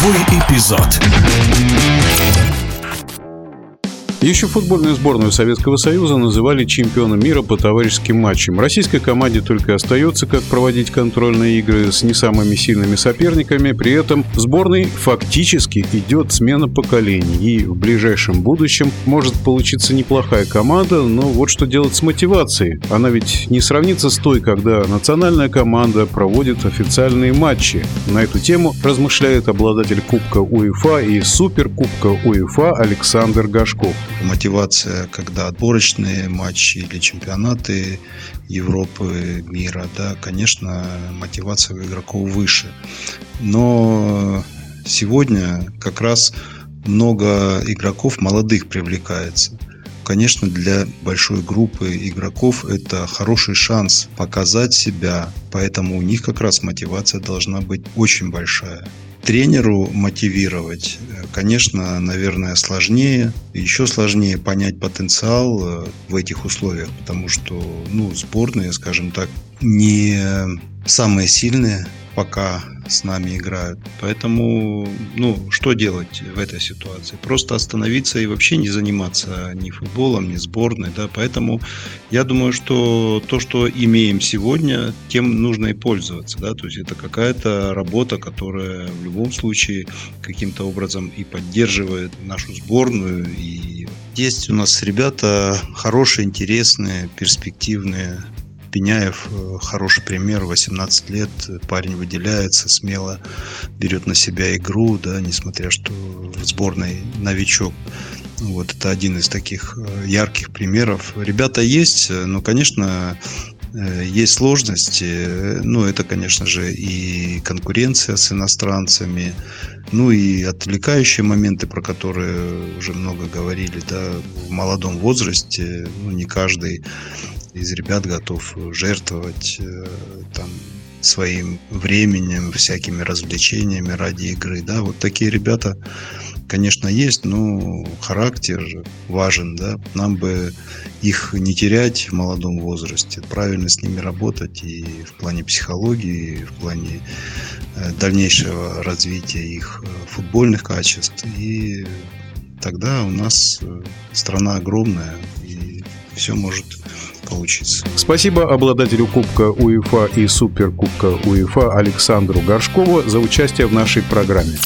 Игровой эпизод. Еще футбольную сборную Советского Союза называли чемпионом мира по товарищеским матчам. Российской команде только остается, как проводить контрольные игры с не самыми сильными соперниками. При этом в сборной фактически идет смена поколений. И в ближайшем будущем может получиться неплохая команда, но вот что делать с мотивацией. Она ведь не сравнится с той, когда национальная команда проводит официальные матчи. На эту тему размышляет обладатель Кубка УЕФА и Суперкубка УЕФА Александр Гашков мотивация, когда отборочные матчи или чемпионаты Европы, мира, да, конечно, мотивация у игроков выше. Но сегодня как раз много игроков молодых привлекается. Конечно, для большой группы игроков это хороший шанс показать себя, поэтому у них как раз мотивация должна быть очень большая тренеру мотивировать, конечно, наверное, сложнее. Еще сложнее понять потенциал э, в этих условиях, потому что, ну, сборные, скажем так, не самые сильные пока с нами играют. Поэтому, ну, что делать в этой ситуации? Просто остановиться и вообще не заниматься ни футболом, ни сборной, да. Поэтому я думаю, что то, что имеем сегодня, тем нужно и пользоваться, да. То есть это какая-то работа, которая в любом случае каким-то образом и поддерживает нашу сборную. И есть у нас ребята хорошие, интересные, перспективные. Пеняев э, хороший пример, 18 лет, парень выделяется, смело берет на себя игру, да, несмотря что в сборной новичок. Вот это один из таких э, ярких примеров. Ребята есть, но, конечно, э, есть сложности. Ну, это, конечно же, и конкуренция с иностранцами, ну и отвлекающие моменты, про которые уже много говорили, да, в молодом возрасте, ну, не каждый из ребят готов жертвовать э, там своим временем, всякими развлечениями ради игры. Да, вот такие ребята, конечно, есть, но характер важен, да. Нам бы их не терять в молодом возрасте, правильно с ними работать и в плане психологии, и в плане э, дальнейшего развития их э, футбольных качеств. И тогда у нас страна огромная, и все может получится. Спасибо обладателю Кубка УЕФА и Суперкубка УЕФА Александру Горшкову за участие в нашей программе.